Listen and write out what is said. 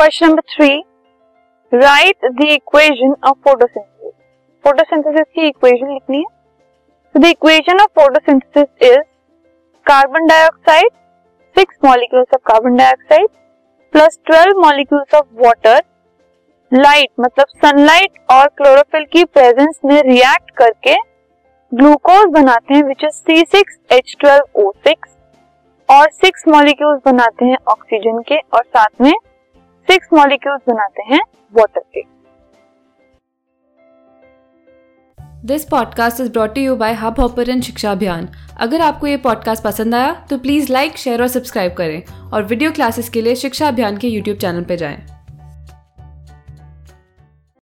Question number three, write the equation of photosynthesis. Photosynthesis की equation लिखनी है। The equation of photosynthesis is carbon dioxide, six molecules of carbon dioxide, plus twelve molecules of water. Light मतलब sunlight और chlorophyll की presence में react करके glucose बनाते हैं which is C six H twelve O six और six molecules बनाते हैं ऑक्सीजन के, और साथ में सिक्स मॉलिक्यूल्स बनाते हैं वाटर के this podcast is brought you by Hub Hopper शिक्षा अभियान अगर आपको ये पॉडकास्ट पसंद आया तो प्लीज़ लाइक शेयर और सब्सक्राइब करें और वीडियो क्लासेस के लिए शिक्षा अभियान के यूट्यूब चैनल पर जाएँ।